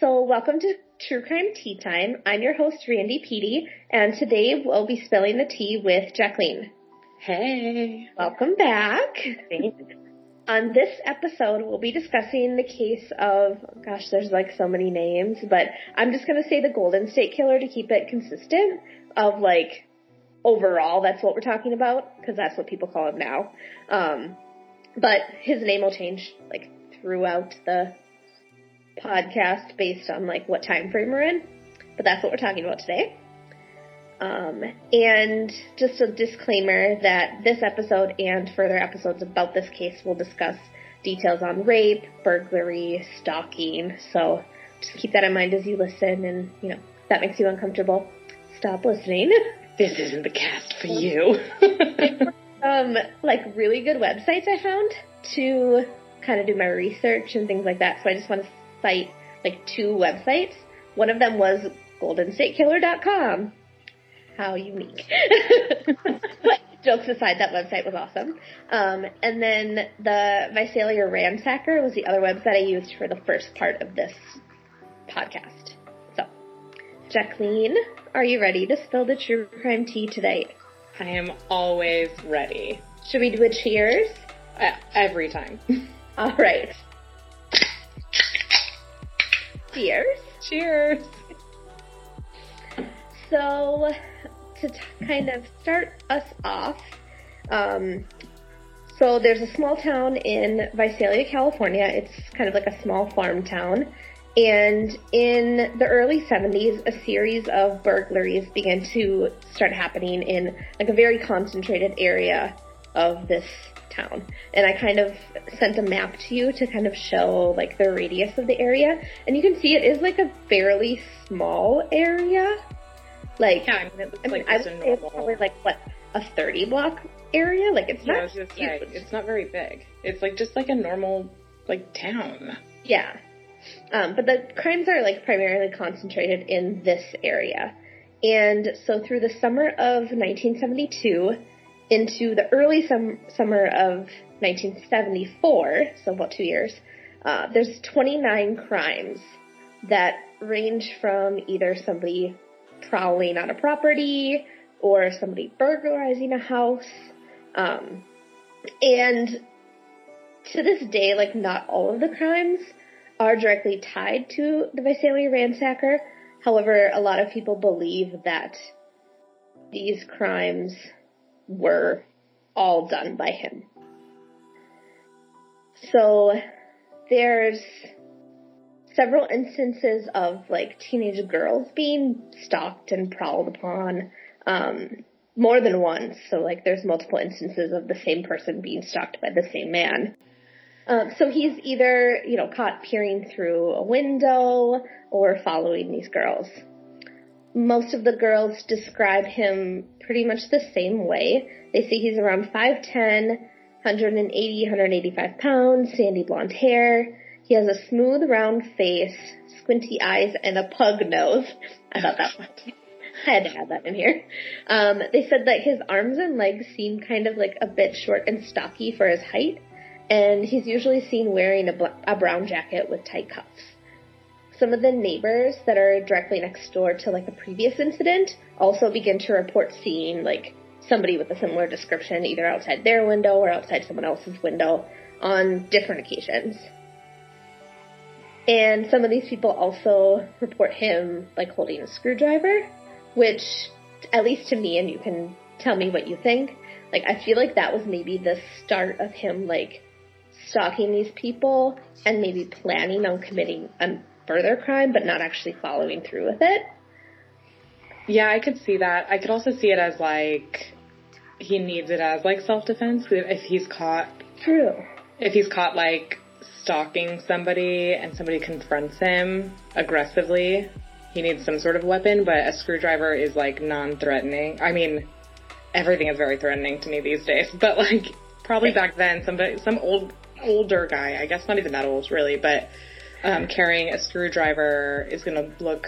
So welcome to True Crime Tea Time. I'm your host, Randy Petey, and today we'll be spilling the tea with Jacqueline. Hey. Welcome back. Thanks. On this episode, we'll be discussing the case of, gosh, there's like so many names, but I'm just gonna say the Golden State Killer to keep it consistent of like, overall, that's what we're talking about, because that's what people call him now. Um, but his name will change like throughout the podcast based on like what time frame we're in. But that's what we're talking about today. Um, and just a disclaimer that this episode and further episodes about this case will discuss details on rape, burglary, stalking. So just keep that in mind as you listen and, you know, if that makes you uncomfortable, stop listening. This isn't the cast for you. um, like really good websites I found to kind of do my research and things like that. So I just want to cite like two websites. One of them was goldenstatekiller.com. How unique. but jokes aside, that website was awesome. Um, and then the Visalia Ransacker was the other website I used for the first part of this podcast. So, Jacqueline, are you ready to spill the true crime tea today? I am always ready. Should we do a cheers? Uh, every time. All right. Cheers. Cheers. So, to t- kind of start us off, um, so there's a small town in Visalia, California. It's kind of like a small farm town. And in the early 70s, a series of burglaries began to start happening in like a very concentrated area of this town. And I kind of sent a map to you to kind of show like the radius of the area. And you can see it is like a fairly small area. Like, Yeah, I mean, it looks I mean, like I would a say it's probably like what a 30 block area. Like it's yeah, not huge. saying, it's not very big. It's like just like a normal like town. Yeah. Um, but the crimes are like primarily concentrated in this area. And so through the summer of 1972 into the early sum- summer of 1974, so about two years, uh, there's 29 crimes that range from either somebody prowling on a property or somebody burglarizing a house. Um, and to this day, like not all of the crimes are directly tied to the Visalia ransacker. However, a lot of people believe that these crimes were all done by him. So there's several instances of like teenage girls being stalked and prowled upon um, more than once. So like there's multiple instances of the same person being stalked by the same man. Um, so he's either, you know, caught peering through a window or following these girls. Most of the girls describe him pretty much the same way. They say he's around 5'10, 180, 185 pounds, sandy blonde hair. He has a smooth round face, squinty eyes, and a pug nose. I thought that I had to add that in here. Um, they said that his arms and legs seem kind of like a bit short and stocky for his height and he's usually seen wearing a, bl- a brown jacket with tight cuffs. Some of the neighbors that are directly next door to like a previous incident also begin to report seeing like somebody with a similar description either outside their window or outside someone else's window on different occasions. And some of these people also report him like holding a screwdriver, which at least to me, and you can tell me what you think, like I feel like that was maybe the start of him like stalking these people and maybe planning on committing a further crime but not actually following through with it. Yeah, I could see that. I could also see it as like he needs it as like self defense if he's caught True. if he's caught like stalking somebody and somebody confronts him aggressively, he needs some sort of weapon, but a screwdriver is like non-threatening. I mean, everything is very threatening to me these days, but like probably back then somebody some old older guy, I guess not even that old really, but um, carrying a screwdriver is gonna look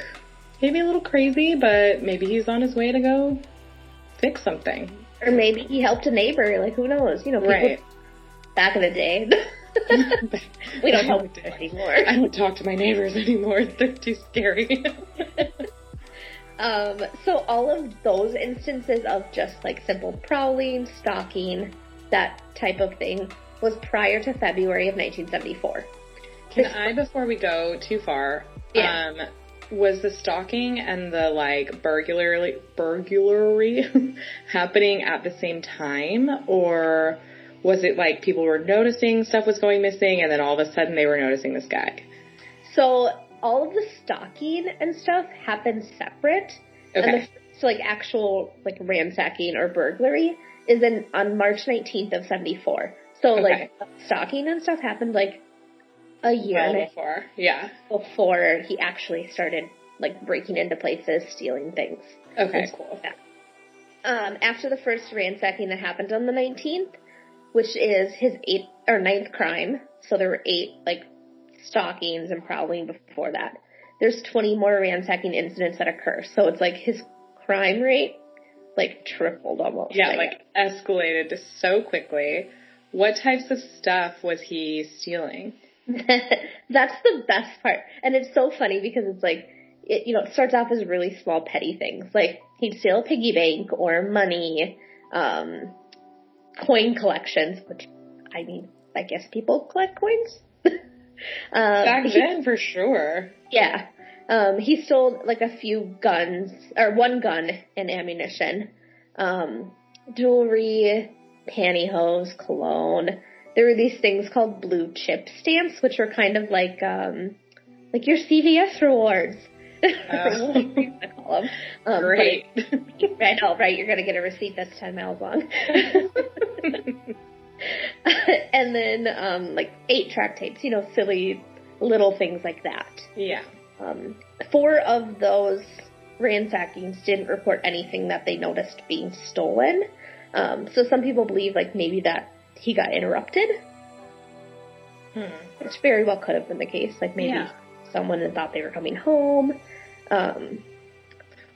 maybe a little crazy, but maybe he's on his way to go fix something. Or maybe he helped a neighbor, like who knows? You know, people Right. back in the day. we don't help anymore. I don't talk to my neighbors anymore. They're too scary. Um, so all of those instances of just like simple prowling, stalking, that type of thing was prior to February of 1974. Can I, before we go too far, Yeah. um, was the stalking and the like burglary burglary happening at the same time, or was it like people were noticing stuff was going missing, and then all of a sudden they were noticing this guy? So all of the stalking and stuff happened separate, and the Okay, first like actual like ransacking or burglary is in on March 19th of 74. So Okay. like stalking and stuff happened like a year well before, yeah. before he actually started like breaking into places, stealing things. Okay, cool. Um, after the first ransacking that happened on the 19th, which is his eighth or ninth crime, so there were eight like stalkings and prowling before that. There's 20 more ransacking incidents that occur, so it's like his crime rate like tripled almost. Yeah, I like escalated so quickly. What types of stuff was he stealing? That's the best part. And it's so funny because it's like, it, you know, it starts off as really small petty things. Like, he'd steal a piggy bank or money, um, coin collections, which, I mean, I guess people collect coins. um, Back he- then, for sure. yeah. Um, he stole like a few guns, or one gun and ammunition, um, jewelry, pantyhose, cologne. There were these things called blue chip stamps, which were kind of like, um, like your CVS rewards. Oh. What we used to call them. Um, Great. it- I know, right? You're gonna get a receipt that's 10 miles long. and then, um, like eight track tapes, you know, silly little things like that. yeah. Um, four of those ransackings didn't report anything that they noticed being stolen. Um, so some people believe like maybe that he got interrupted, Hmm. which very well could have been the case. Like maybe Yeah. someone had thought they were coming home. Um,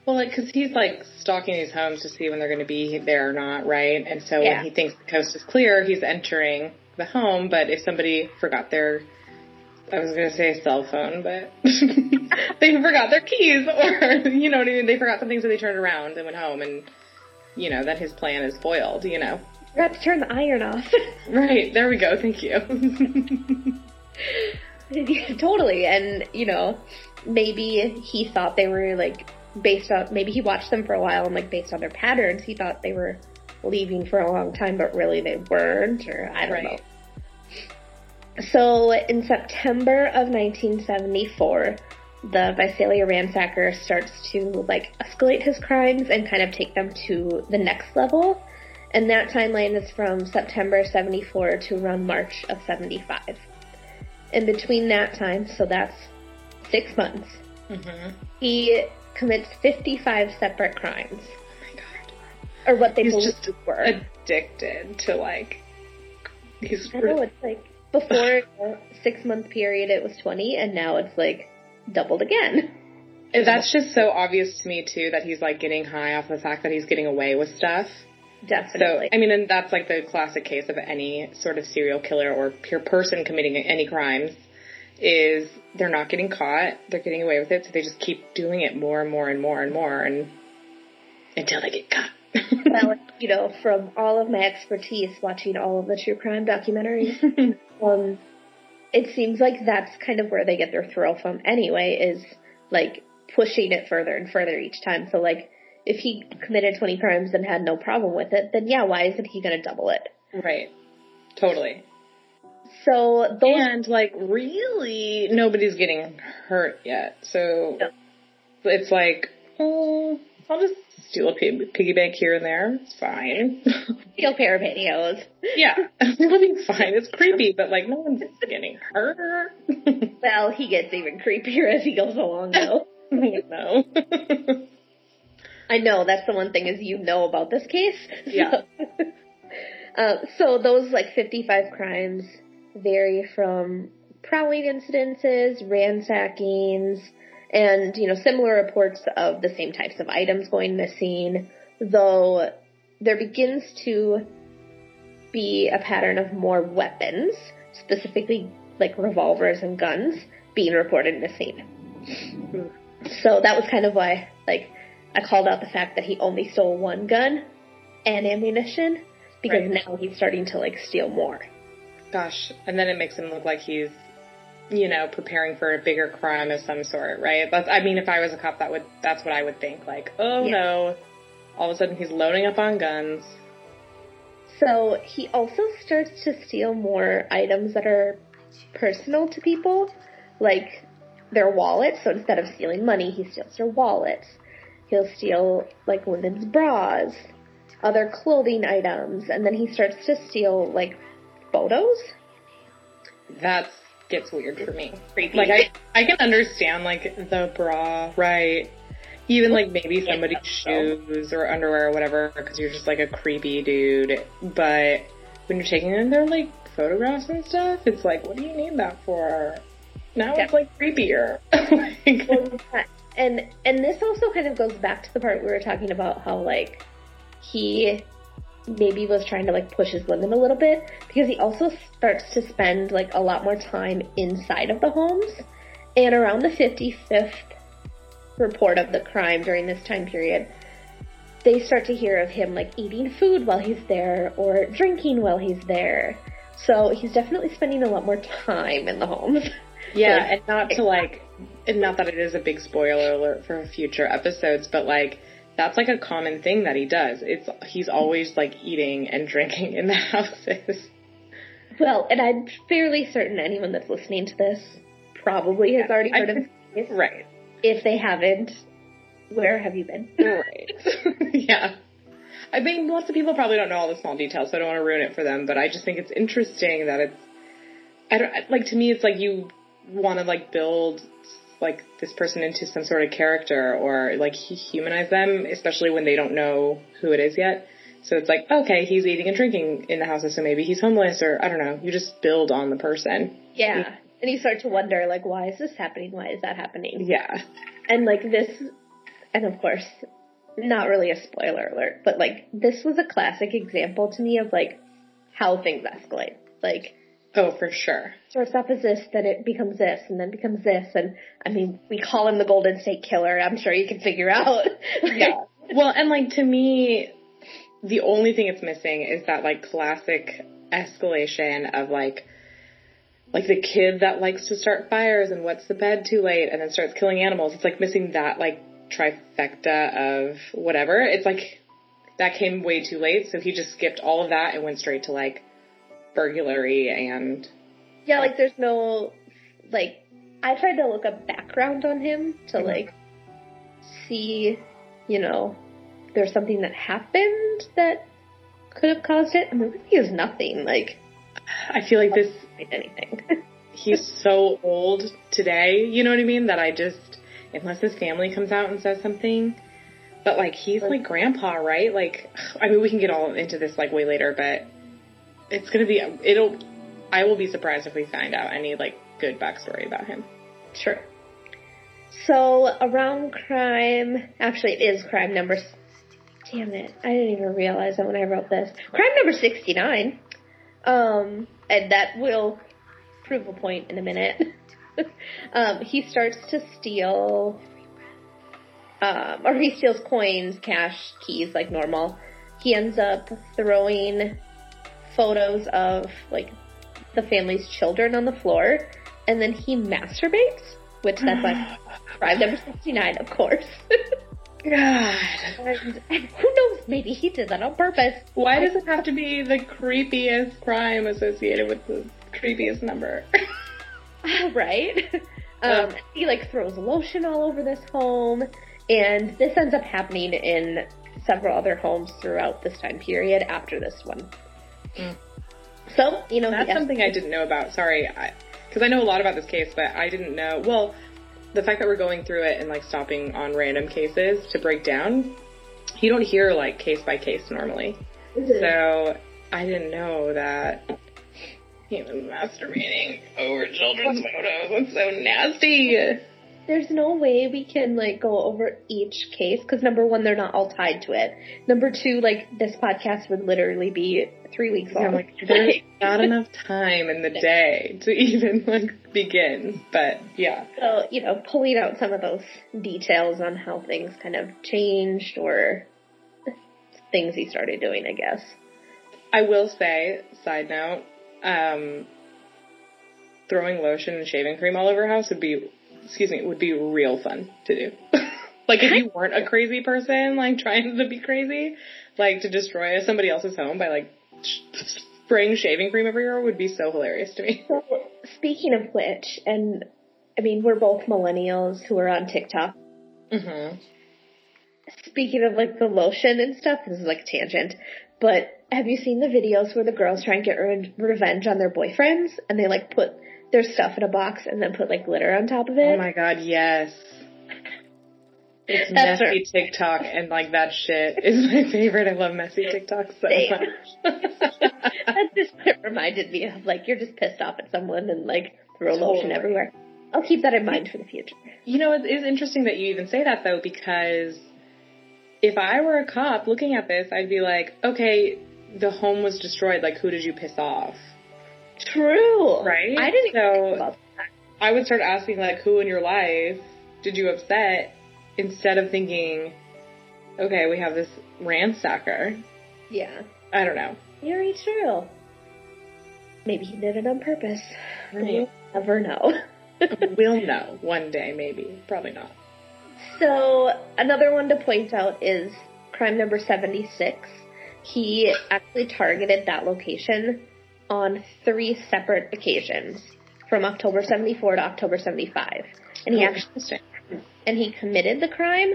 Well, like, cause he's like stalking these homes to see when they're going to be there or not, right? And so Yeah. when he thinks the coast is clear, he's entering the home. But if somebody forgot their, I was going to say cell phone, but they forgot their keys, or you know what I mean? They forgot something, so they turned around and went home, and you know then his plan is foiled. You know, forgot to turn the iron off. right? There we go. Thank you. Yeah, totally. And, you know, maybe he thought they were like based on, maybe he watched them for a while and like based on their patterns, he thought they were leaving for a long time, but really they weren't, or I don't Right. know. So in September of 1974, the Visalia ransacker starts to like escalate his crimes and kind of take them to the next level. And that timeline is from September 74 to around March of 75. In between that time, so that's six months, hmm he commits 55 separate crimes. Oh my god. Or what they He's believe just were. addicted to like. He's I know, it's like before a six month period it was 20 and now it's like doubled again. And That's just so obvious to me too that he's like getting high off the fact that he's getting away with stuff. So Definitely. I mean, and that's like the classic case of any sort of serial killer or pure person committing any crimes is they're not getting caught, they're getting away with it, so they just keep doing it more and more and more and more and until they get caught. well, you know, from all of my expertise watching all of the true crime documentaries, um, it seems like that's kind of where they get their thrill from anyway, is like pushing it further and further each time. So like, if he committed 20 crimes and had no problem with it, then yeah, why isn't he gonna double it? right. Totally. So those, And like really nobody's getting hurt yet. So No. it's like, oh, I'll just steal a piggy bank here and there. It's fine. steal pair of pantyhose. yeah, it'll be fine. It's creepy, but like no one's getting hurt. Well, he gets even creepier as he goes along though. no. I know that's the one thing is you know about this case. Yeah. uh, so those like 55 crimes vary from prowling incidences, ransackings, and you know similar reports of the same types of items going missing. Though there begins to be a pattern of more weapons. specifically like revolvers and guns, being reported missing. So that was kind of why, like, I called out the fact that he only stole one gun and ammunition because Right. now he's starting to like steal more. Gosh, and then it makes him look like he's, you know, preparing for a bigger crime of some sort, right? That's, I mean, if I was a cop, that would, that's what I would think. Like, oh no, all of a sudden he's loading up on guns. So he also starts to steal more items that are personal to people, like their wallets. So instead of stealing money, he steals their wallets. He'll steal like women's bras, other clothing items, and then he starts to steal like photos. That gets weird for me. Creepy. Like, I, I can understand, like, the bra, right? Even, like, maybe somebody's so. shoes or underwear or whatever, because you're just, like, a creepy dude. But when you're taking in their, like, photographs and stuff, it's like, what do you need that for? Now Yeah. it's, like, creepier. Like, Well, and and this also kind of goes back to the part we were talking about how like he maybe was trying to like push his limit a little bit because he also starts to spend like a lot more time inside of the homes and around the 55th report of the crime during this time period they start to hear of him like eating food while he's there or drinking while he's there. So he's definitely spending a lot more time in the homes. Yeah, Like- and not to like, and not that it is a big spoiler alert for future episodes, but like, that's like a common thing that he does. It's, he's always like eating and drinking in the houses. Well, and I'm fairly certain anyone that's listening to this probably has already heard of this. Right. If they haven't, where have you been? Right. yeah. I mean, lots of people probably don't know all the small details, so I don't want to ruin it for them, but I just think it's interesting that it's, I don't, like, to me, it's like you want to, like, build, like, this person into some sort of character or, like, humanize them, especially when they don't know who it is yet. So it's like, okay, he's eating and drinking in the houses, so maybe he's homeless, or I don't know. You just build on the person. Yeah. And you start to wonder, like, why is this happening? Why is that happening? Yeah. And, like, this, and of course, not really a spoiler alert, but, like, this was a classic example to me of, like, how things escalate. Like, Oh, for sure. starts off as this, then it becomes this, and then becomes this, and I mean, we call him the Golden State Killer. I'm sure you can figure out. yeah. Well, and like to me, the only thing it's missing is that like classic escalation of like like the kid that likes to start fires and wets the bed too late and then starts killing animals. It's like missing that like trifecta of whatever. It's like that came way too late, so he just skipped all of that and went straight to like burglary and Yeah, like there's no like I tried to look up background on him to Mhm. like see, you know, there's something that happened that could have caused it. and mean, really is nothing like I feel like this anything. he's so old today, you know what I mean? That I just, unless his family comes out and says something, but like he's like grandpa, right? Like, I mean, we can get all into this like way later, but it's gonna be, it'll, I will be surprised if we find out any like good backstory about him. Sure. So around crime, actually, it is crime number. Damn it! I didn't even realize that when I wrote this. Crime number sixty-nine, um, and that will prove a point in a minute. um, he starts to steal, um, or he steals coins, cash, keys like normal. He ends up throwing photos of like the family's children on the floor, and then he masturbates, which that's like crime number 69, of course. God. and, and who knows, maybe he did that on purpose. Why does it have to be the creepiest crime associated with the creepiest number? right? Um, he like throws lotion all over this home, and this ends up happening in several other homes throughout this time period after this one. Mm. So, you know, That's something I didn't know about. Sorry, because I, know a lot about this case, but I didn't know. Well, the fact that we're going through it and like stopping on random cases to break down, you don't hear like case by case normally. So I didn't know that he was masturbating over children's photos. That's so nasty. There's no way we can like go over each case because number one, they're not all tied to it. Number two, like this podcast would literally be three weeks long. I'm like, there's not enough time in the day to even like begin. But yeah. So, you know, pulling out some of those details on how things kind of changed or things he started doing, I guess. I will say, side note, um, throwing lotion and shaving cream all over house would be, excuse me, it would be real fun to do. like if you weren't a crazy person, like trying to be crazy, like to destroy somebody else's home by like spraying shaving cream everywhere would be so hilarious to me. So, speaking of which, and I mean, we're both millennials who are on TikTok. Mm-hmm. Speaking of like the lotion and stuff, this is like a tangent, but have you seen the videos where the girls try and get re- revenge on their boyfriends and they like put their stuff in a box and then put like glitter on top of it? Oh my god, yes. It's That's messy TikTok and like that shit is my favorite. I love messy TikTok so Same. much. that just reminded me of like you're just pissed off at someone and like throw lotion everywhere. I'll keep that in mind for the future. You know, it is interesting that you even say that though, because if I were a cop looking at this, I'd be like, okay, the home was destroyed. Like, who did you piss off? True. Right? I didn't So- think about that. I would start asking, like, who in your life did you upset instead of thinking, okay, we have this ransacker. Yeah. I don't know. Very true. Maybe he did it on purpose. Right. We'll never know. we'll know one day, maybe. Probably not. So another one to point out is crime number 76. He actually targeted that location on three separate occasions from October 74 to October 75. And he Oh, actually and he committed the crime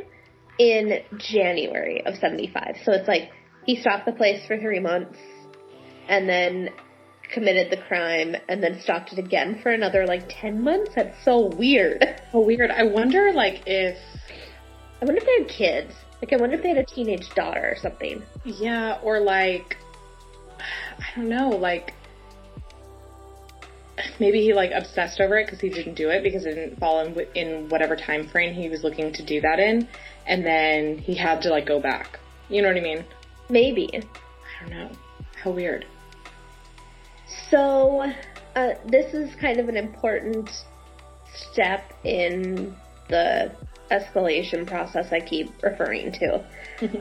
in January of 75. So it's like he stopped the place for 3 months and then committed the crime and then stopped it again for another like 10 months. That's so weird. Oh, weird. I wonder, like, if I wonder if they had kids. Like, I wonder if they had a teenage daughter or something. Yeah, or like, I don't know, like, maybe he like obsessed over it because he didn't do it because it didn't fall in, in whatever time frame he was looking to do that in, and then he had to like go back. You know what I mean? Maybe. I don't know. How weird. So, uh, this is kind of an important step in the escalation process I keep referring to.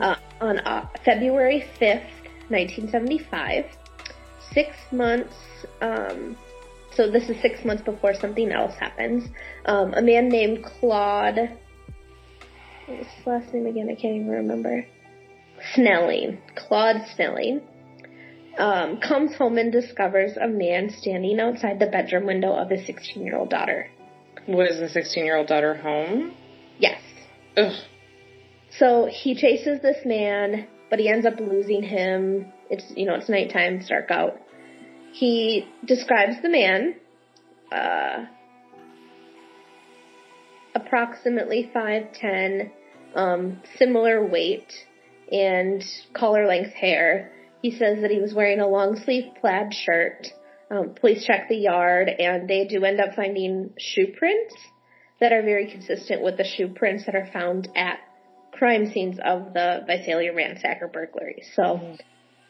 uh, on uh, February 5th, 1975, six months, um, so this is six months before something else happens, um, a man named Claude, his last name again? I can't even remember. Snelling. Claude Snelling um, comes home and discovers a man standing outside the bedroom window of his 16 year old daughter. Was the 16 year old daughter home? Yes. Ugh. So he chases this man, but he ends up losing him. It's, you know, it's nighttime, it's dark out. He describes the man, uh, approximately 5'10, um, similar weight, and collar length hair. He says that he was wearing a long sleeve plaid shirt. Um, police check the yard, and they do end up finding shoe prints that are very consistent with the shoe prints that are found at crime scenes of the Visalia ransacker burglary. So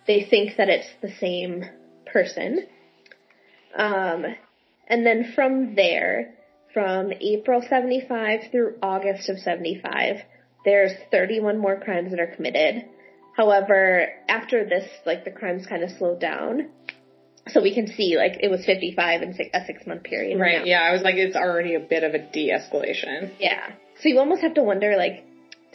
they think that it's the same person. Um, and then from there, from April 75 through August of 75, there's 31 more crimes that are committed. However, after this, like the crimes kind of slowed down. So we can see, like, it was 55 in six, a six month period. Right, Now- yeah, I was like, it's already a bit of a de escalation. Yeah. So you almost have to wonder, like,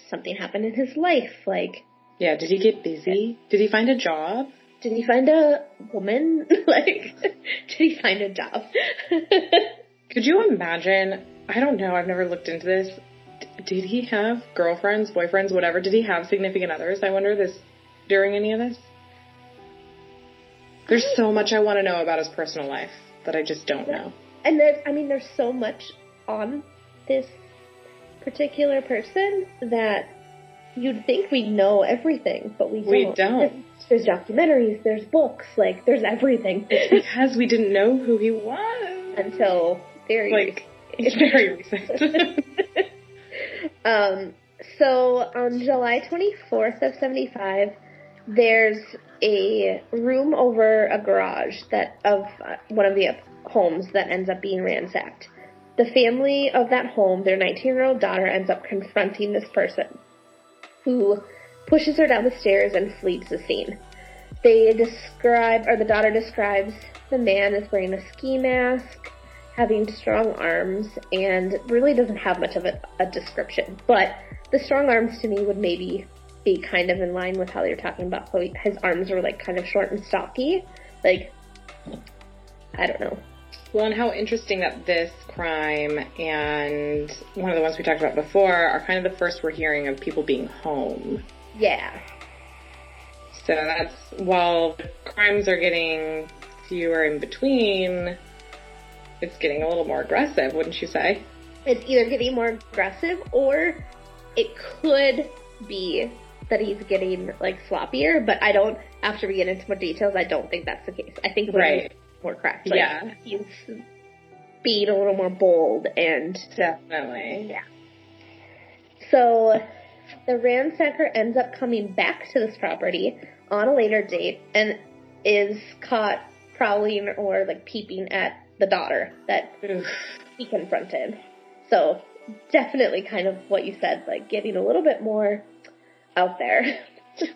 something happened in his life? Like, Yeah, did he get busy? Did he find a job? Did he find a woman? like, did he find a job? Could you imagine? I don't know. I've never looked into this. D- did he have girlfriends, boyfriends, whatever? Did he have significant others? I wonder this during any of this. There's so much I want to know about his personal life that I just don't know. and there's, I mean, there's so much on this particular person that you'd think we know everything, but we don't. We don't. There's documentaries, there's books, like, there's everything It's Because we didn't know who he was. until very Like, It's very recent. um, so on July 24th of 75, there's a room over a garage that of uh, one of the homes that ends up being ransacked. The family of that home, their 19-year-old daughter ends up confronting this person who pushes her down the stairs and flees the scene. They describe, or the daughter describes the man as wearing a ski mask, having strong arms, and really doesn't have much of a, a description. But the strong arms to me would maybe be kind of in line with how you're talking about how his arms were like kind of short and stocky. Like, I don't know. Well, and how interesting that this crime and one of the ones we talked about before are kind of the first we're hearing of people being home. Yeah. So that's, while crimes are getting fewer in between, it's getting a little more aggressive, wouldn't you say? It's either getting more aggressive or it could be that he's getting like sloppier, but I don't, after we get into more details, I don't think that's the case. I think right. More. Like, yeah. He's being a little more bold and. Definitely. Yeah. So the ransacker ends up coming back to this property on a later date and is caught prowling or like peeping at the daughter that Oof. he confronted. So definitely kind of what you said, like getting a little bit more out there.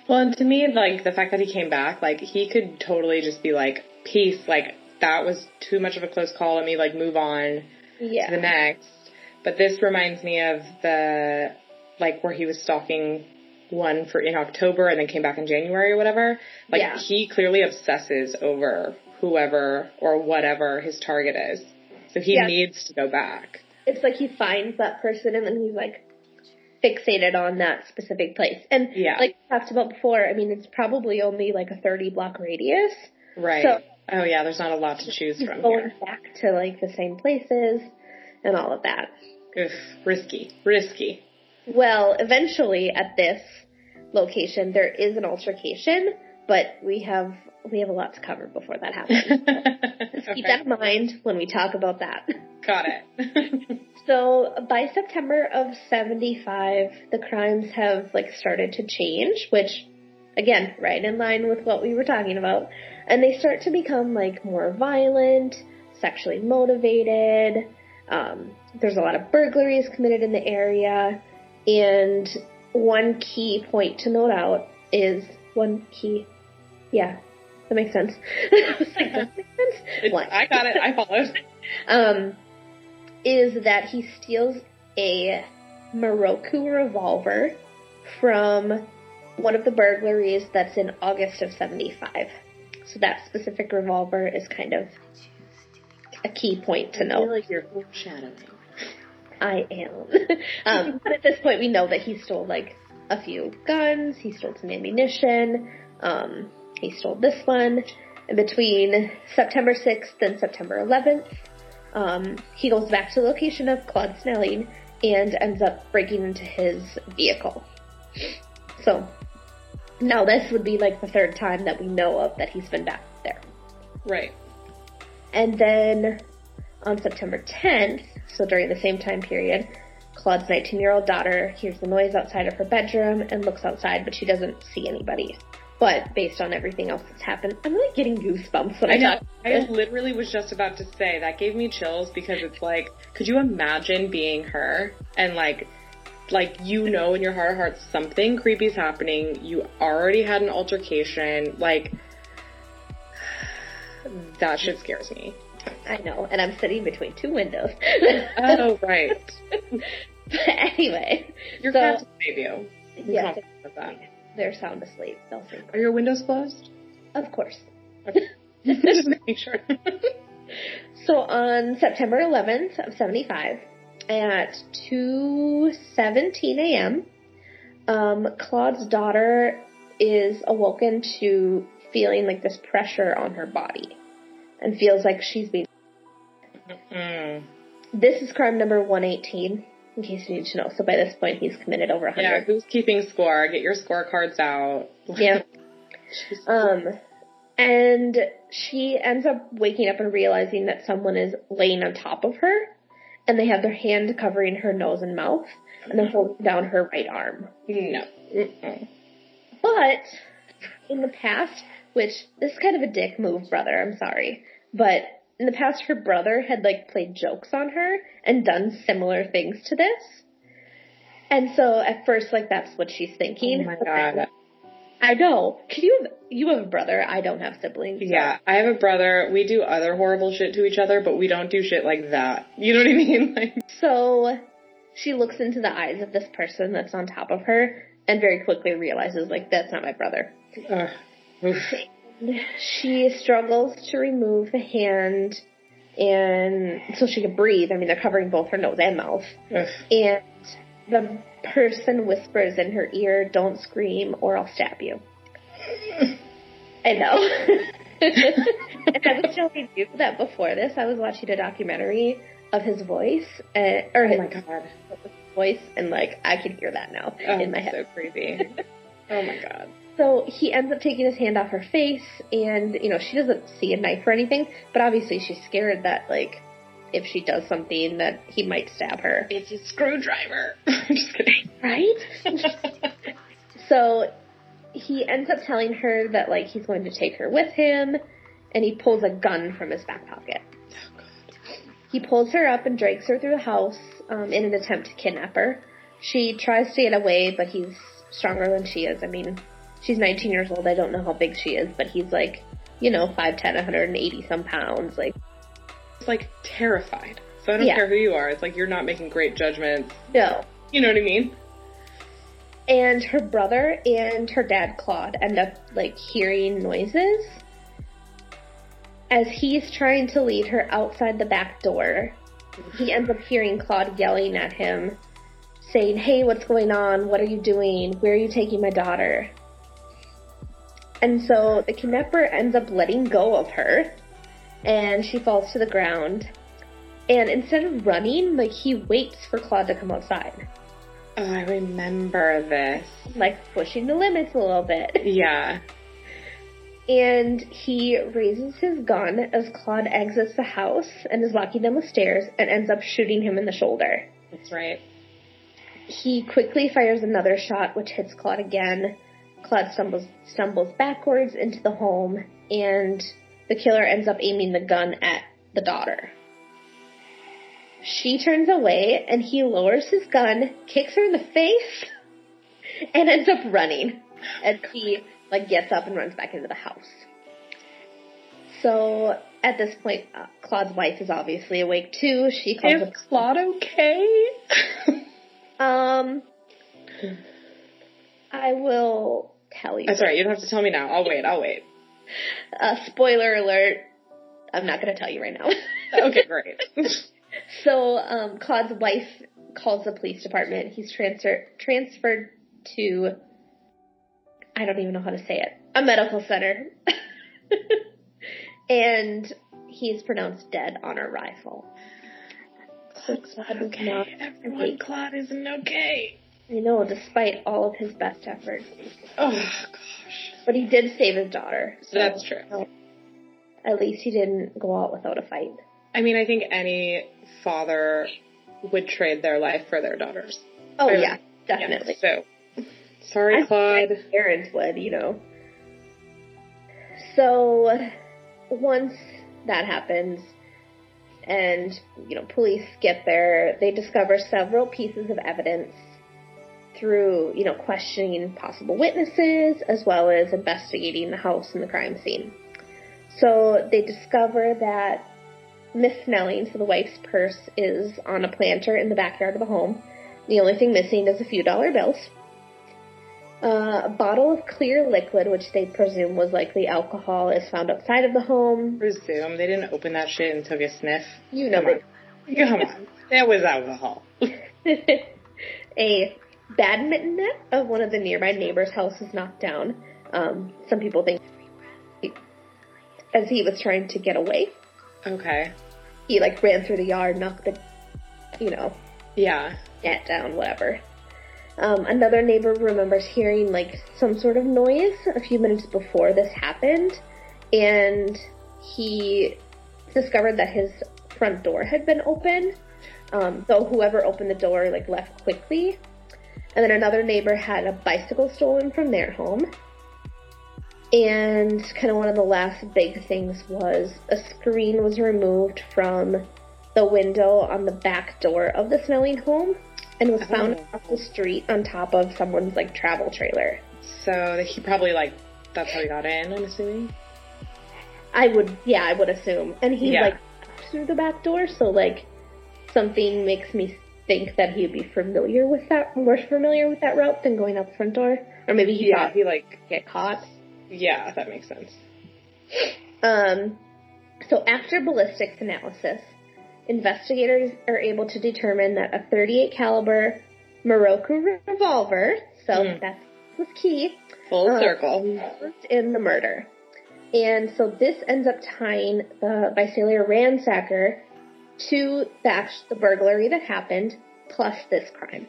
Well, and to me, like the fact that he came back, like he could totally just be like, peace, like that was too much of a close call. Let me like move on yeah. to the next. But this reminds me of the, like where he was stalking one for in October and then came back in January or whatever. Like Yeah. he clearly obsesses over whoever or whatever his target is. So he Yeah. needs to go back. It's like he finds that person and then he's like fixated on that specific place. And Yeah. like we talked about before, I mean, it's probably only like a 30 block radius. Right. So- oh yeah, there's not a lot to choose from going here. back to like the same places and all of that. Oof, risky, risky. Well, eventually at this location there is an altercation, but we have we have a lot to cover before that happens. Just keep that in mind when we talk about that. Got it. So by September of 75, the crimes have like started to change, which again, right in line with what we were talking about. And they start to become like more violent, sexually motivated. Um, there's a lot of burglaries committed in the area. And one key point to note out is one key. Yeah, that makes sense. I like, that make sense? I got it. I followed. um, is that he steals a Miroku revolver from one of the burglaries that's in August of 75. So that specific revolver is kind of a key point to I feel know. like you're foreshadowing. I am. um, but at this point, we know that he stole like a few guns, he stole some ammunition, um, he stole this one. And between September 6th and September 11th, um, he goes back to the location of Claude Snelling and ends up breaking into his vehicle. So now this would be like the third time that we know of that he's been back there. Right. And then on September 10th, so during the same time period, Claude's 19 year old daughter hears the noise outside of her bedroom and looks outside, but she doesn't see anybody. But based on everything else that's happened, I'm like getting goosebumps when I, I know. talk. I literally was just about to say that gave me chills because it's like, could you imagine being her and like, like you know in your heart of hearts something creepy's happening. You already had an altercation. Like that shit scares me. I know, and I'm sitting between two windows. Oh right, but anyway, your So- cat's with you. We yes, talked about that. they're sound asleep. They'll sleep. Are your windows closed? Of course. just making sure. So on September 11th of 75, at 2:17 a.m., um, Claude's daughter is awoken to feeling like this pressure on her body, and feels like she's being. mm. This is crime number 118. In case you need to know, so by this point he's committed over 100. Yeah, who's keeping score? Get your scorecards out. Yeah. Um, and she ends up waking up and realizing that someone is laying on top of her. And they have their hand covering her nose and mouth, and they're holding down her right arm. Mm. No. Mm-mm. But in the past, which this is kind of a dick move, brother, I'm sorry, but in the past her brother had like played jokes on her and done similar things to this. And so at first like that's what she's thinking. Oh my god. I know. Cause you have, you have a brother. I don't have siblings. so- Yeah, I have a brother. We do other horrible shit to each other, but we don't do shit like that. You know what I mean? Like, So she looks into the eyes of this person that's on top of her and very quickly realizes like that's not my brother. Oof. She struggles to remove the hand and so she can breathe. I mean, they're covering both her nose and mouth. Ugh. And the person whispers in her ear, "Don't scream, or I'll stab you." I know. and I was telling you that before this, I was watching a documentary of his voice, and, or Oh his my god. voice, and like I can hear that now Oh, in my head. so creepy. oh my god. So he ends up taking his hand off her face, and you know she doesn't see a knife or anything, but obviously she's scared that like if she does something that he might stab her. It's a screwdriver. I'm just kidding. Right? so he ends up telling her that like he's going to take her with him, and he pulls a gun from his back pocket. Oh. He pulls her up and drags her through the house um, in an attempt to kidnap her. She tries to get away, but he's stronger than she is. I mean, she's 19 years old. I don't know how big she is, but he's like, you know, 5'10", 180 some pounds. Like, like terrified. So I don't Yeah. care who you are. It's like you're not making great judgments. no. You know what I mean? And her brother and her dad, Claude, end up like hearing noises. As he's trying to lead her outside the back door, he ends up hearing Claude yelling at him, saying, Hey, what's going on? What are you doing? Where are you taking my daughter? And so the kidnapper ends up letting go of her, and she falls to the ground. And instead of running, like he waits for Claude to come outside, Oh, I remember this. like pushing the limits a little bit. Yeah. And he raises his gun as Claude exits the house and is walking down the stairs and ends up shooting him in the shoulder. That's right. He quickly fires another shot, which hits Claude again. Claude stumbles stumbles backwards into the home, and the killer ends up aiming the gun at the daughter. She turns away, and he lowers his gun, kicks her in the face, and ends up running as he like gets up and runs back into the house. So at this point, uh, Claude's wife is obviously awake too. She calls Is Claude okay? Um, I will tell you. That's right. You don't have to tell me now. I'll wait. I'll wait. Uh, spoiler alert. I'm not going to tell you right now. Okay, great. so, um, Claude's wife calls the police department. He's transfer- transferred to, I don't even know how to say it, a medical center. and he's pronounced dead on arrival. So Claude okay. not Everyone, Claude isn't okay. You know, despite all of his best efforts. Oh gosh. But he did save his daughter. So That's true. At least he didn't go out without a fight. I mean, I think any father would trade their life for their daughters. Oh I- yeah, definitely. So, sorry, I- Claude. Parents would, you know. So once that happens and, you know, police get there, they discover several pieces of evidence through, you know, questioning possible witnesses as well as investigating the house and the crime scene. So they discover that Miss Snelling, so the wife's purse, is on a planter in the backyard of the home. The only thing missing is a few dollar bills. Uh, a bottle of clear liquid, which they presume was likely alcohol, is found outside of the home. Presume they didn't open that shit and took a sniff. You know, Come on. Come on. That was alcohol. a badminton net of one of the nearby neighbors' houses knocked down. Um, some people think as he was trying to get away, Okay. he like ran through the yard, knocked the, you know, Yeah. net down, whatever. Um, another neighbor remembers hearing like some sort of noise a few minutes before this happened, and he discovered that his front door had been open. Um, though whoever opened the door like left quickly. And then another neighbor had a bicycle stolen from their home. And kind of one of the last big things was a screen was removed from the window on the back door of the Snelling home and was found Oh. off the street on top of someone's like travel trailer. So he probably like that's how he got in. I'm assuming. I would, yeah, I would assume. And he Yeah. like through the back door, so like something makes me think that he'd be familiar with that, more familiar with that route than going out the front door, or maybe he Yeah, thought he like get caught. yeah, that makes sense. Um, so after ballistics analysis, investigators are able to determine that a 38 caliber Miroku revolver, so Mm. that was key, Full Uh, circle. was in the murder. And so this ends up tying the Visalia ransacker to the, act- the burglary that happened plus this crime.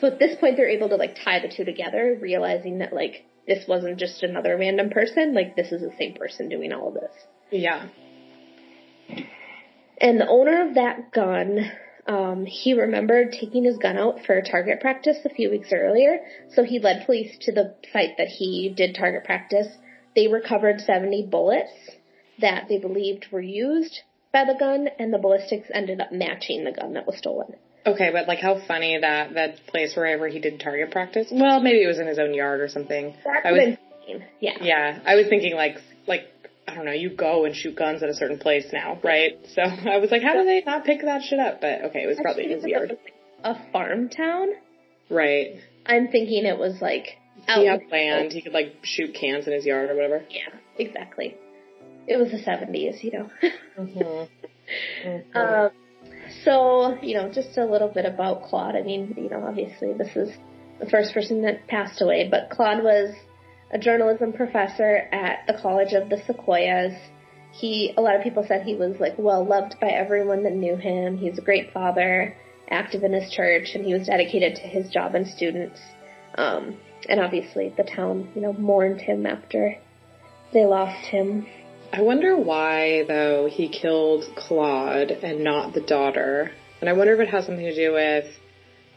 So at this point they're able to like tie the two together, realizing that like this wasn't just another random person, like this is the same person doing all of this. Yeah. And the owner of that gun, um, he remembered taking his gun out for target practice a few weeks earlier. So he led police to the site that he did target practice. They recovered 70 bullets that they believed were used by the gun, and the ballistics ended up matching the gun that was stolen. Okay, but like how funny that that place wherever he did target practice. Well, maybe it was in his own yard or something. That's I was I'm. Yeah. yeah, I was thinking like like I don't know, you go and shoot guns at a certain place now, right? So I was like, how do they not pick that shit up? But okay, it was probably in his yard, A farm town. right? I'm thinking it was like out. He had land. He could like shoot cans in his yard or whatever. Yeah, exactly. It was the 70s, you know. Mm-hmm. Um, so, you know, just a little bit about Claude. I mean, you know, obviously this is the first person that passed away, but Claude was a journalism professor at the College of the Sequoias. He, a lot of people said he was like well loved by everyone that knew him. He's a great father, active in his church, and he was dedicated to his job and students. Um, and obviously the town, you know, mourned him after they lost him. I wonder why though he killed Claude and not the daughter. And I wonder if it has something to do with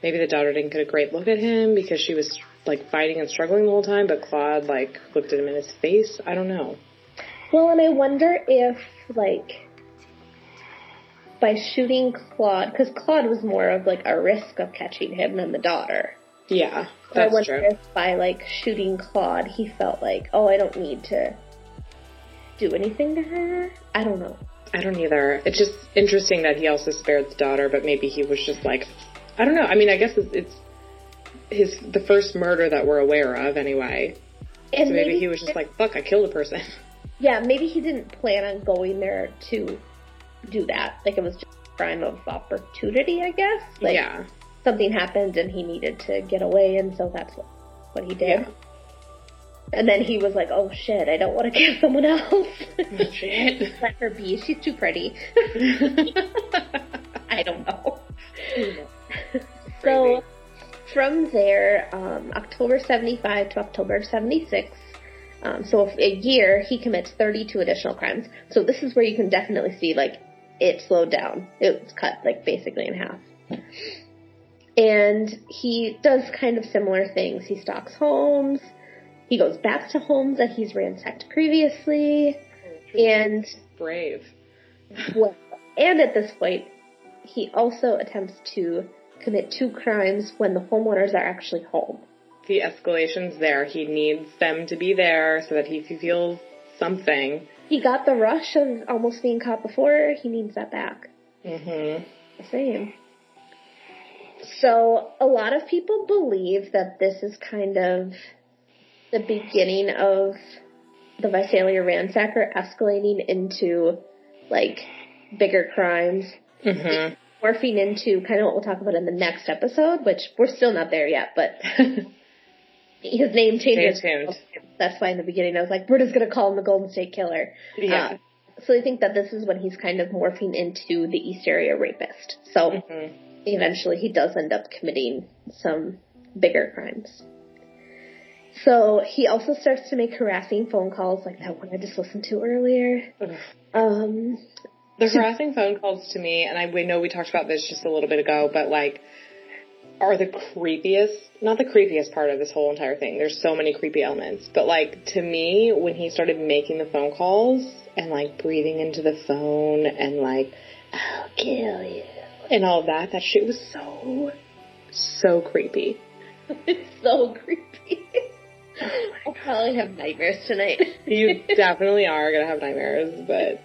maybe the daughter didn't get a great look at him because she was like fighting and struggling the whole time, but Claude like looked at him in his face. I don't know. Well, and I wonder if, like, by shooting Claude, because Claude was more of like a risk of catching him than the daughter. Yeah, So I that's wonder true. if by like shooting Claude, he felt like, oh, I don't need to do anything to her. I don't know. I don't either. It's just interesting that he also spared the daughter, but maybe he was just like, I don't know. I mean, I guess it's, it's his the first murder that we're aware of anyway. And So maybe he was just like, fuck, I killed a person. yeah, maybe he didn't plan on going there to do that. Like it was just a crime of opportunity, I guess. Like yeah. something happened and he needed to get away, and so that's what what he did. Yeah. And then he was like, "Oh shit, I don't want to kill someone else. Shit. Let her be. She's too pretty." I don't know. so from there, um, October '75 to October '76. Um, so a year, he commits 32 additional crimes. So this is where you can definitely see like it slowed down. It was cut like basically in half. And he does kind of similar things. He stalks homes. He goes back to homes that he's ransacked previously. And brave. well, and at this point, he also attempts to commit two crimes when the homeowners are actually home. The escalation's there. He needs them to be there so that he feels something. He got the rush of almost being caught before. He needs that back. Mm-hmm. Same. So a lot of people believe that this is kind of the beginning of the Visalia ransacker escalating into like bigger crimes, hmm morphing into kind of what we'll talk about in the next episode, which we're still not there yet, but his name changes. That's why in the beginning I was like, we're just gonna call him the Golden State Killer. Yeah. Um, so I think that this is when he's kind of morphing into the East Area rapist. So hmm eventually he does end up committing some bigger crimes. So he also starts to make harassing phone calls like that one I just listened to earlier. Um, The harassing phone calls to me, and I we know we talked about this just a little bit ago, but like, are the creepiest, not the creepiest part of this whole entire thing. There's so many creepy elements, but like, to me, when he started making the phone calls and like breathing into the phone and like, I'll kill you, and all of that, that shit was so, so creepy. it's so creepy. Probably have nightmares tonight. You definitely are gonna have nightmares, but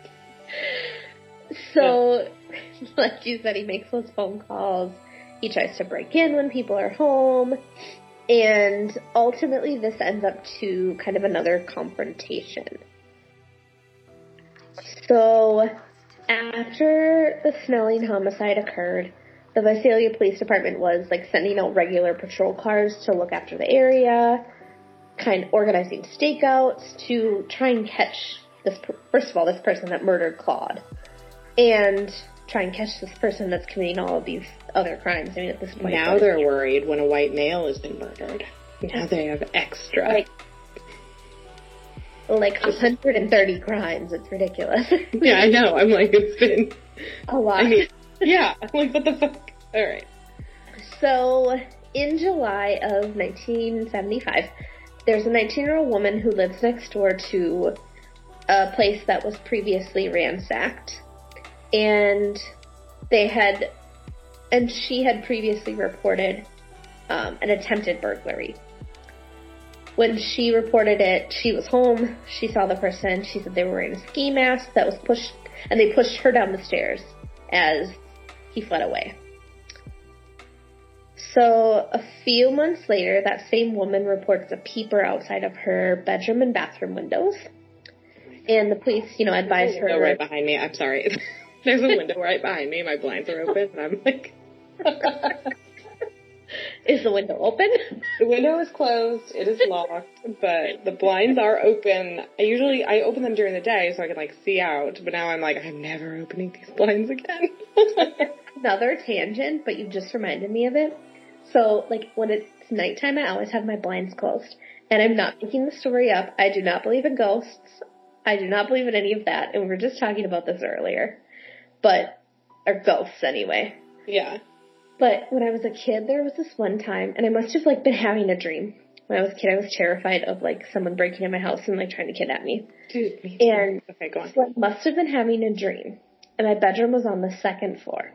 So, like you said, he makes those phone calls. He tries to break in when people are home. And ultimately, this ends up to kind of another confrontation. So, after the Snelling homicide occurred, the Visalia Police Department was like sending out regular patrol cars to look after the area, kind of organizing stakeouts to try and catch this. First of all, this person that murdered Claude and try and catch this person that's committing all of these other crimes. I mean, at this point, now they're worried when a white male has been murdered. Now they have extra. like like 130 crimes. It's ridiculous. Yeah, I know. I'm like, it's been. a lot. I mean, yeah. I'm like, what the fuck? All right. So, in July of 1975, there's a 19 year old woman who lives next door to a place that was previously ransacked. And they had, and she had previously reported um, an attempted burglary. When she reported it, she was home. She saw the person. She said they were wearing a ski mask that was pushed, and they pushed her down the stairs as he fled away. So a few months later, that same woman reports a peeper outside of her bedroom and bathroom windows. And the police, you know, advise There's a window her. right behind me. I'm sorry. There's a window right behind me. My blinds are open, and I'm like, Is the window open? the window is closed. It is locked, but the blinds are open. I usually I open them during the day so I can like see out. But now I'm like, I'm never opening these blinds again. Another tangent, but you just reminded me of it. So, like, when it's nighttime, I always have my blinds closed. And I'm not making the story up. I do not believe in ghosts. I do not believe in any of that. And we were just talking about this earlier. But, or ghosts anyway. yeah. But when I was a kid, there was this one time, and I must have like been having a dream. When I was a kid, I was terrified of like someone breaking in my house and like trying to kidnap me. Dude, me too. And okay, go on. so I must have been having a dream, and my bedroom was on the second floor.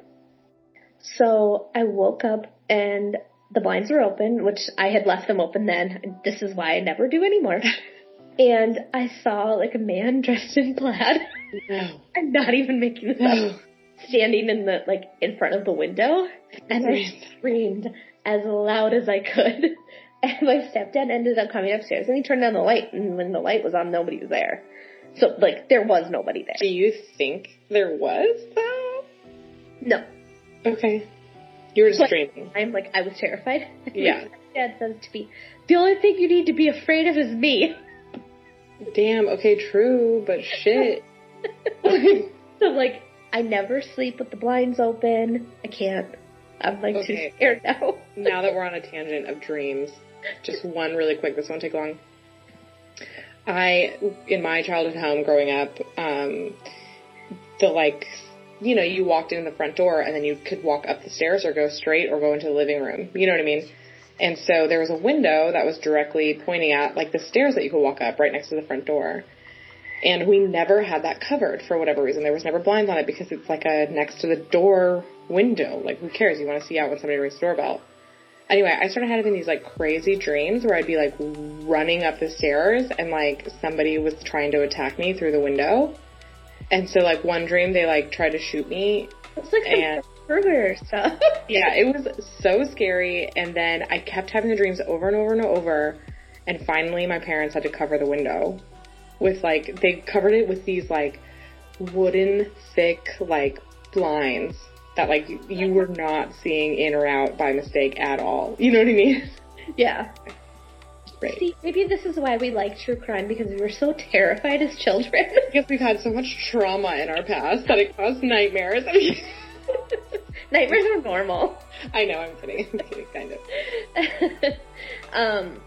So I woke up and the blinds were open, which I had left them open then. This is why I never do anymore. and I saw like a man dressed in plaid. No. I'm not even making this up No. standing in the like in front of the window and I screamed as loud as I could. And my stepdad ended up coming upstairs and he turned on the light and when the light was on nobody was there. So like there was nobody there. Do you think there was though? No. Okay. You were just But- dreaming. I'm like I was terrified. Yeah. dad says to me, The only thing you need to be afraid of is me. Damn. Okay, true, but shit. So like I never sleep with the blinds open. I can't. I'm like Okay. too scared now. now that we're on a tangent of dreams, just one really quick. This won't take long. I, in my childhood home growing up, um, the like, you know, you walked in the front door and then you could walk up the stairs or go straight or go into the living room. You know what I mean? And so there was a window that was directly pointing at like the stairs that you could walk up right next to the front door. And we never had that covered for whatever reason. There was never blinds on it because it's like a next to the door window. Like who cares? You want to see out when somebody rings the doorbell. Anyway, I started having these like crazy dreams where I'd be like running up the stairs and like somebody was trying to attack me through the window. And so like one dream they like tried to shoot me. It's like And- burger stuff. Yeah, it was so scary and then I kept having the dreams over and over and over and finally my parents had to cover the window with like they covered it with these like wooden thick like blinds that like you were not seeing in or out by mistake at all. You know what I mean? Yeah. Right. See, maybe this is why we like true crime because we were so terrified as children. I guess we've had so much trauma in our past that it caused nightmares. I mean, Nightmares are normal. I know, I'm kidding. I'm kidding, kind of. um,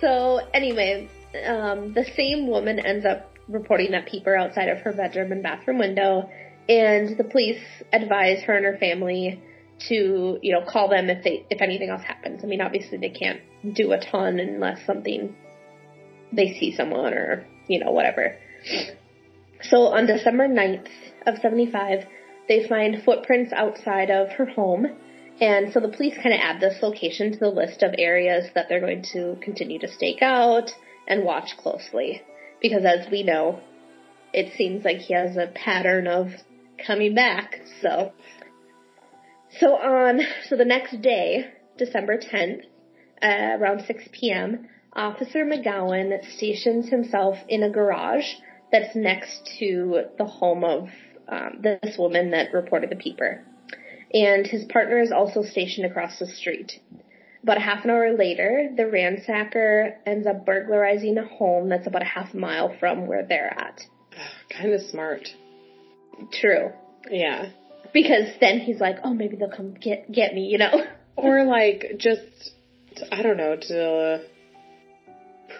so anyway, um, the same woman ends up reporting that peeper outside of her bedroom and bathroom window, And the police advise her and her family to, you know, call them if they if anything else happens. I mean, obviously they can't do a ton unless something they see someone or, you know, whatever. So on December 9th of 75, they find footprints outside of her home. And so the police kind of add this location to the list of areas that they're going to continue to stake out and watch closely. Because as we know, it seems like he has a pattern of coming back. So, so on, so the next day, December 10th, uh, around 6 p.m., Officer McGowan stations himself in a garage that's next to the home of um, this woman that reported the peeper. And his partner is also stationed across the street. About a half an hour later, the ransacker ends up burglarizing a home that's about a half mile from where they're at. Kind of smart. True. Yeah. Because then he's like, oh, maybe they'll come get get me, you know? Or like just, I don't know, to,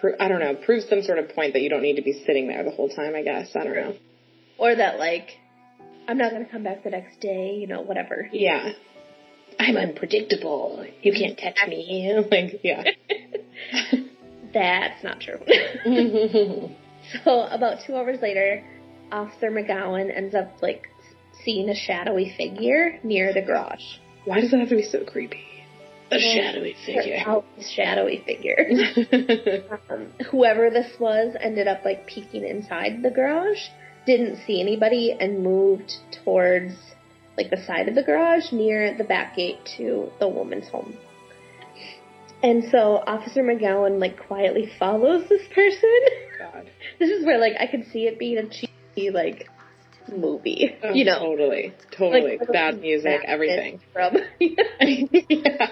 pro- I don't know, prove some sort of point that you don't need to be sitting there the whole time, I guess. I don't know. Or that like, I'm not gonna come back the next day, you know, whatever. Yeah. I'm unpredictable. You can't catch me. like, yeah. That's not true. so about two hours later, Officer McGowan ends up like seeing a shadowy figure near the garage. Why does it have to be so creepy? A shadowy figure. Always shadowy figure. um, whoever this was ended up like peeking inside the garage, didn't see anybody, and moved towards like the side of the garage near the back gate to the woman's home. And so Officer McGowan like quietly follows this person. God. This is where like I could see it being a cheesy like movie, Oh, you know, Totally. Totally. Like, Bad music, everything. From yeah.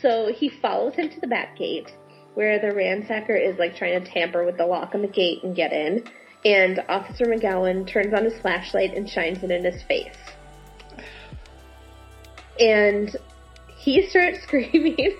so he follows him to the back gate where the ransacker is like trying to tamper with the lock on the gate and get in. And Officer McGowan turns on his flashlight and shines it in his face. And he starts screaming,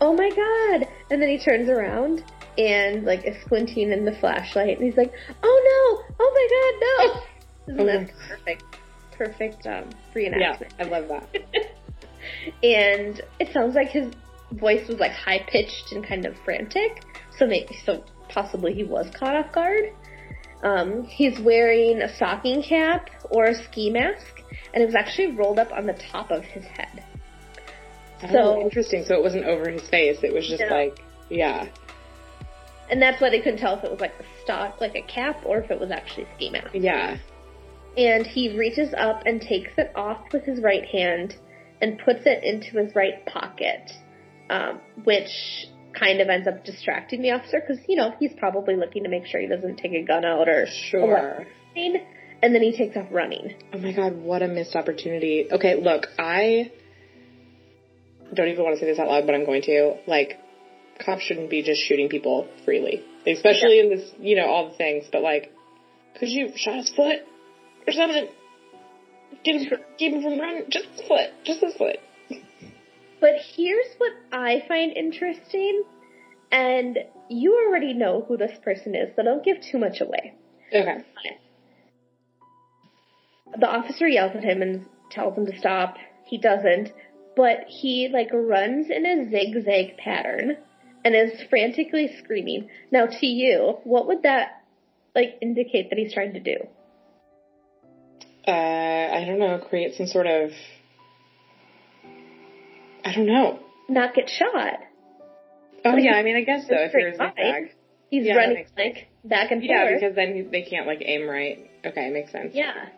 Oh my god! And then he turns around and like is squinting in the flashlight and he's like, Oh no! Oh my god, no! Isn't Oh that perfect? Perfect um, Yeah, reenactment. I love that. and it sounds like his voice was like high pitched and kind of frantic. So maybe so possibly he was caught off guard. Um, he's wearing a stocking cap or a ski mask, and it was actually rolled up on the top of his head. So So- interesting. So it wasn't over his face. It was just No. like, yeah. And that's why they couldn't tell if it was like a stock, like a cap, or if it was actually ski mask. Yeah. And he reaches up and takes it off with his right hand and puts it into his right pocket, um, which kind of ends up distracting the officer because, you know, he's probably looking to make sure he doesn't take a gun out or Sure. something. And then he takes off running. Oh my god, what a missed opportunity. Okay, look, I don't even want to say this out loud, but I'm going to. Like, cops shouldn't be just shooting people freely. Especially in this, you know, all the things, but like, could you shot his foot? Or something? Get him, keep him from running? Just his foot. Just his foot. But here's what I find interesting, and you already know who this person is, so don't give too much away. Okay. the officer yells at him and tells him to stop. He doesn't, but he like runs in a zigzag pattern and is frantically screaming. Now to you, what would that like indicate that he's trying to do? Uh, I don't know, create some sort of, I don't know. Not get shot. Oh yeah, I mean, I guess so, if you're a zigzag. He's Yeah, running like back and Yeah, forth. because then they can't like aim right. Okay, makes sense. Yeah.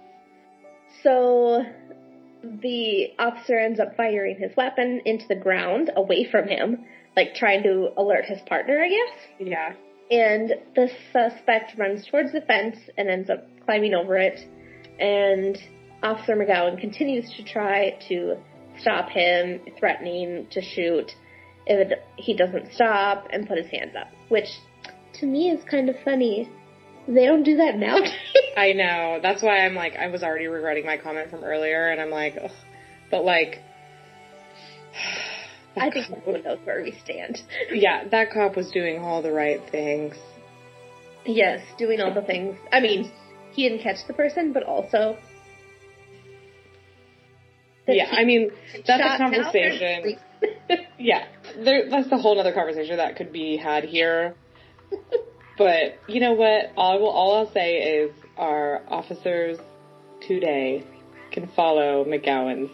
So the officer ends up firing his weapon into the ground away from him, like trying to alert his partner, I guess. Yeah. And the suspect runs towards the fence and ends up climbing over it. And Officer McGowan continues to try to stop him, threatening to shoot if it, he doesn't stop and put his hands up, which to me is kind of funny. They don't do that now. I know. That's why I'm like, I was already regretting my comment from earlier, and I'm like, ugh. but like, I think everyone knows where we stand. yeah, that cop was doing all the right things. Yes, doing all the things. I mean, he didn't catch the person, but also. Yeah, I mean that's a conversation. yeah, there, that's a whole other conversation that could be had here. but you know what? All I will, all I'll say is our officers today can follow McGowan's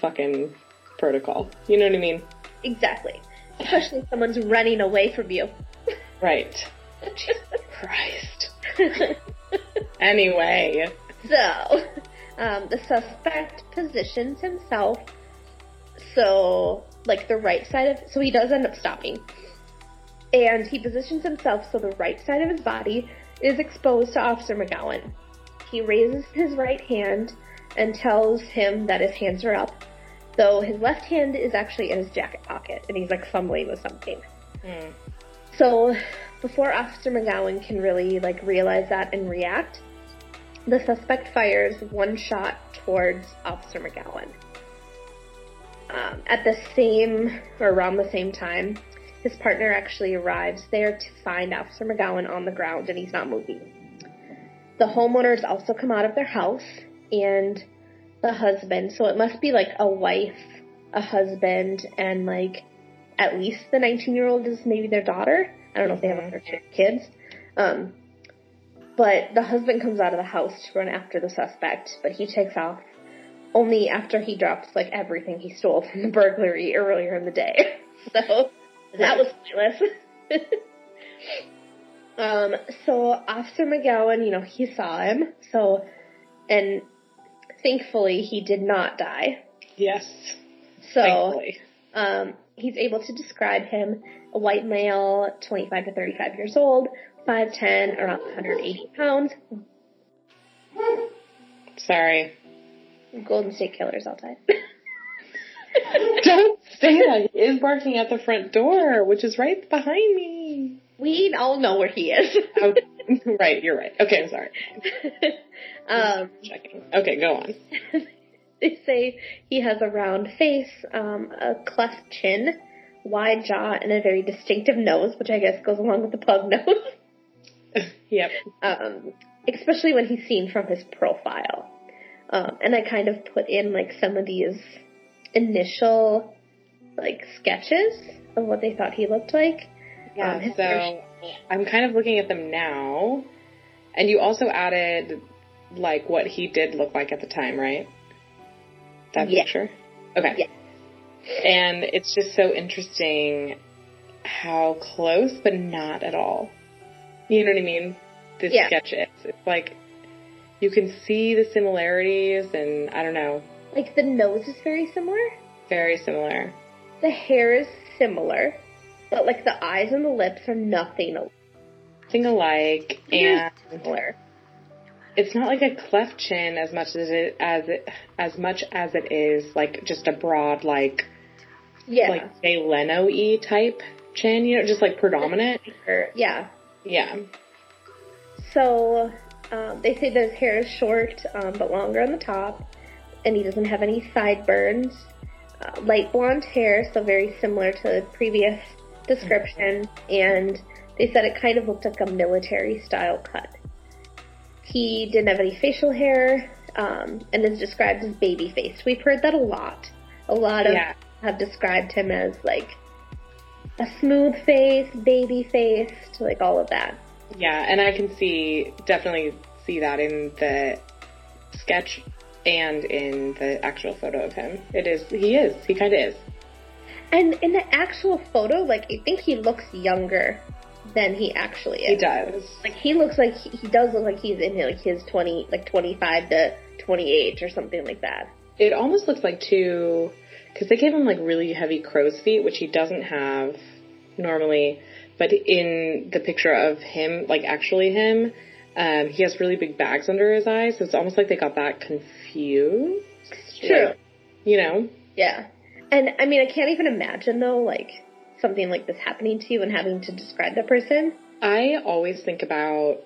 fucking protocol. You know what I mean? Exactly. Especially if someone's running away from you. Right. Jesus Christ. Anyway, So, um, the suspect positions himself so, like the right side of, so he does end up stopping. And he positions himself so the right side of his body is exposed to Officer McGowan. He raises his right hand and tells him that his hands are up, though his left hand is actually in his jacket pocket and he's like fumbling with something. Hmm. So before Officer McGowan can really like realize that and react, the suspect fires one shot towards Officer McGowan. Um, at the same or around the same time, his partner actually arrives there to find Officer McGowan on the ground and he's not moving. The homeowners also come out of their house and the husband, so it must be like a wife, a husband, and like at least the 19 year old is maybe their daughter. I don't know if they have other kids. Um, but the husband comes out of the house to run after the suspect, but he takes off only after he drops like everything he stole from the burglary earlier in the day. So that was pointless. um, so Officer McGowan, you know, he saw him, so and thankfully he did not die. yes. So Thankfully. um, he's able to describe him a white male, 25 to 35 years old, 5'10, around 180 pounds, Sorry. Golden State Killers all outside. Don't say that. He is barking at the front door, which is right behind me. we all know where he is. Oh, right, you're right. Okay, I'm sorry. um, Checking. Okay, go on. they say he has a round face, um, a cleft chin, wide jaw, and a very distinctive nose, which I guess goes along with the pug nose. Yep. um, especially when he's seen from his profile. Um, and I kind of put in like some of these initial like sketches of what they thought he looked like. Yeah, Um, so I'm kind of looking at them now. And you also added like what he did look like at the time, right? That Yeah. picture? Okay. Yeah. And it's just so interesting how close, but not at all. You know what I mean? This Yeah. sketch is. It's like you can see the similarities and I don't know, Like the nose is very similar. very similar. The hair is similar. But like the eyes and the lips are nothing Thing alike and similar. It's not like a cleft chin as much as it as it as much as it is like just a broad like Yeah. like Jay Leno y type chin, you know, just like predominant. Or- yeah. Yeah. So um, they say that his hair is short um, but longer on the top, and he doesn't have any sideburns. Uh, light blonde hair, so very similar to the previous description, and they said it kind of looked like a military style cut. He didn't have any facial hair, um, and is described as baby faced. We've heard that a lot. A lot of Yeah. have described him as like a smooth face, baby faced, like all of that. Yeah, and I can see definitely see that in the sketch and in the actual photo of him. It is he is. He kind of is. And in the actual photo, like I think he looks younger than he actually is. He does. Like he looks like he, he does look like he's in like his twenty, like twenty five to twenty eight or something like that. It almost looks like too, because they gave him like really heavy crow's feet, which he doesn't have normally. But in the picture of him, like actually him, um, he has really big bags under his eyes. So it's almost like they got that confused. True. Like, you know? Yeah. And I mean, I can't even imagine though, like something like this happening to you and having to describe the person. I always think about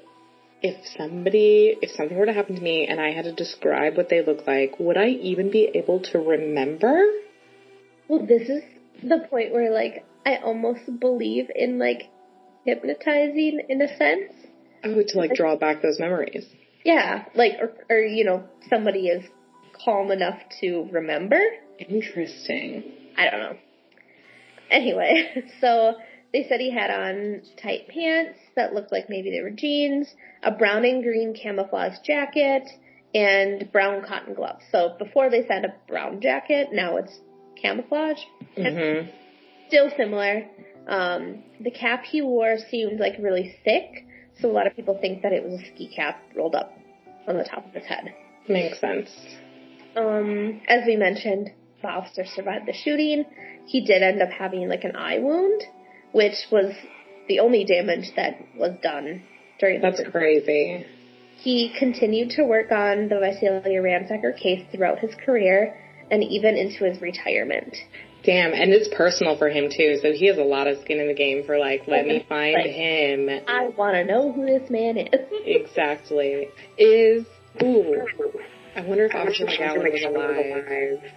if somebody, if something were to happen to me and I had to describe what they look like, would I even be able to remember? Well, this is the point where like I almost believe in like hypnotizing in a sense. Oh, to like draw back those memories. Yeah, like or, or you know somebody is calm enough to remember. Interesting. I don't know. Anyway, so they said he had on tight pants that looked like maybe they were jeans, a brown and green camouflage jacket, and brown cotton gloves. So before they said a brown jacket, now it's camouflage. hmm Still similar. Um, the cap he wore seemed like really thick, so a lot of people think that it was a ski cap rolled up on the top of his head. Makes sense. Um, as we mentioned, the officer survived the shooting. He did end up having like an eye wound, which was the only damage that was done during That's the crazy. He continued to work on the Visalia Ransacker case throughout his career and even into his retirement. Damn, and it's personal for him too, so he has a lot of skin in the game for like, let me find Like- him. I want to know who this man is. Exactly. Is ooh. I wonder if Officer McGowan was alive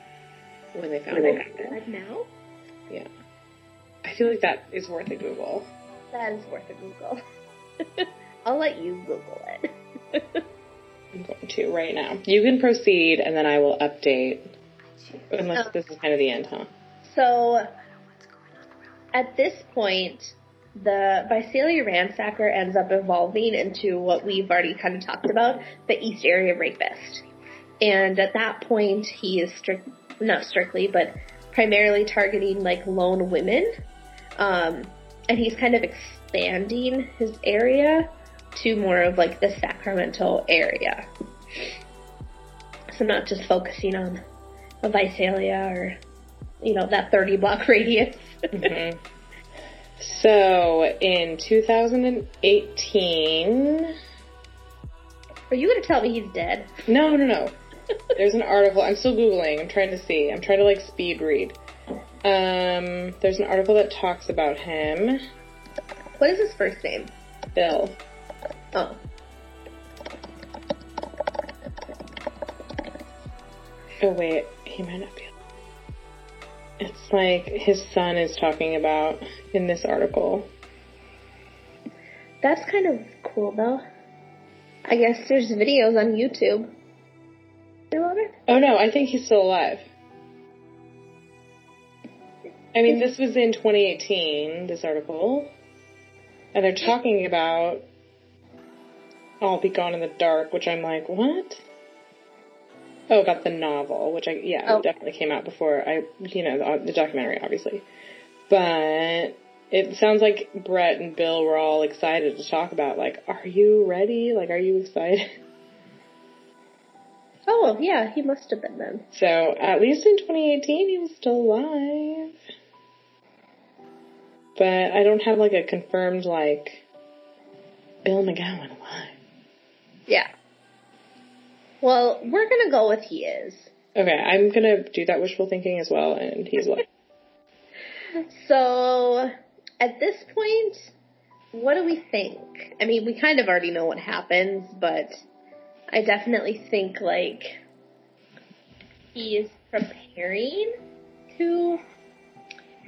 when they found it him. Like now? Yeah. I feel like that is worth a Google. That is worth a Google. I'll let you Google it. I'm going to right now. You can proceed, and then I will update. Unless this is kind of the end, huh? So, at this point, the Visalia Ransacker ends up evolving into what we've already kind of talked about, the East Area Rapist. And at that point, he is strict, not strictly, but primarily targeting like lone women. Um, and he's kind of expanding his area to more of like the Sacramento area. So not just focusing on a Visalia or, you know, that 30 block radius. hmm So in 2018, Are you going to tell me he's dead? no, no, no. There's an article. I'm still googling. I'm trying to see. I'm trying to like speed read. Um, there's an article that talks about him, What is his first name? Bill. Oh. Oh wait, he might not be. It's like his son is talking about in this article. That's kind of cool though. I guess there's videos on YouTube. It? Oh no, I think he's still alive. I mean, this was in 2018, this article. And they're talking about I'll Be Gone in the Dark, which I'm like, what? Oh, about the novel, which I, yeah, Oh. it definitely came out before I, you know, the, the documentary, obviously. But it sounds like Brett and Bill were all excited to talk about, like, are you ready? Like, are you excited? Oh, yeah, he must have been then. So at least in 2018, he was still alive. But I don't have like a confirmed like Bill McGowan alive. Yeah. Well, we're gonna go with he is. Okay, I'm gonna do that wishful thinking as well, and he's alive. So, at this point, what do we think? I mean, we kind of already know what happens, but I definitely think like he is preparing to.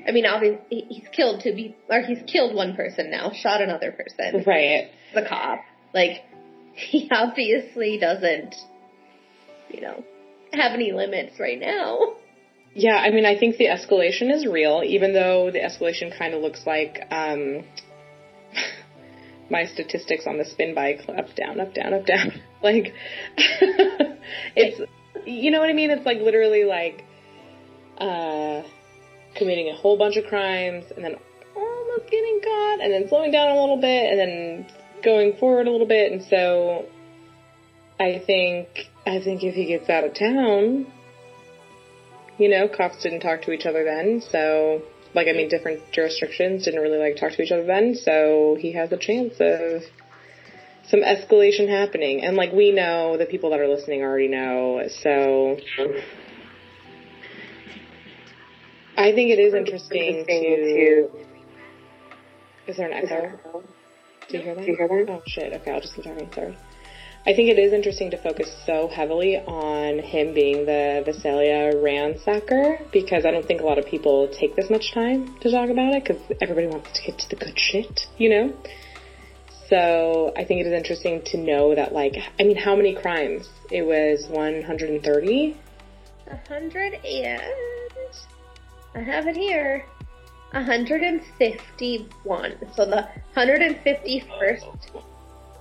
I mean, obviously he's killed to be, or he's killed one person now, shot another person, right. the cop. Like, he obviously doesn't, you know, have any limits right now. Yeah, I mean, I think the escalation is real, even though the escalation kind of looks like um, my statistics on the spin bike up, down, up, down, up, down. Like, it's, you know what I mean? It's like literally like uh, committing a whole bunch of crimes and then almost getting caught and then slowing down a little bit and then going forward a little bit. And so I think, I think if he gets out of town, you know, cops didn't talk to each other then, so like I mean different jurisdictions didn't really like talk to each other then, so he has a chance of some escalation happening. And like we know, the people that are listening already know, so I think it is interesting to Is there an echo? Do you hear that? Oh shit, okay, I'll just keep talking, sorry. I think it is interesting to focus so heavily on him being the Visalia ransacker because I don't think a lot of people take this much time to talk about it because everybody wants to get to the good shit, you know? So I think it is interesting to know that, like, I mean, how many crimes? It was 130? 100 and. I have it here. 151. So the 151st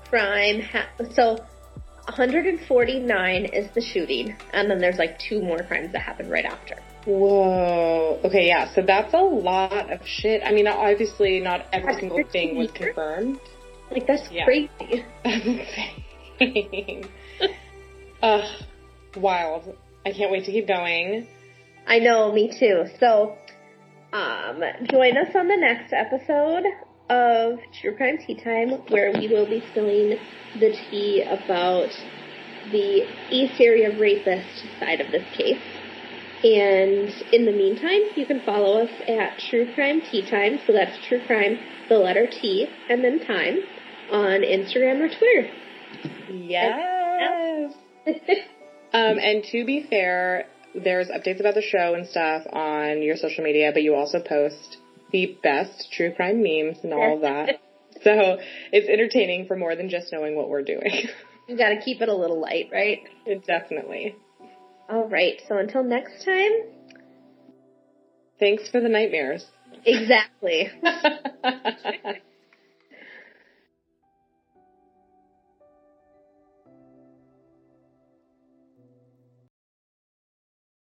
crime. Ha- so 149 is the shooting, and then there's like two more crimes that happen right after. Whoa. Okay, yeah. So that's a lot of shit. I mean, obviously, not every That's single thing was confirmed. Like that's Yeah. crazy. That's insane. Ugh, wild. I can't wait to keep going. I know, me too. So, um, join us on the next episode of True Crime Tea Time, where we will be spilling the tea about the East Area rapist side of this case. And in the meantime, you can follow us at True Crime Tea Time. So that's True Crime, the letter T, and then time on Instagram or Twitter. Yes. Um, and to be fair, there's updates about the show and stuff on your social media, but you also post the best true crime memes and all of that. So it's entertaining for more than just knowing what we're doing. you gotta keep it a little light, right? it definitely. All right. So until next time, Thanks for the nightmares. exactly.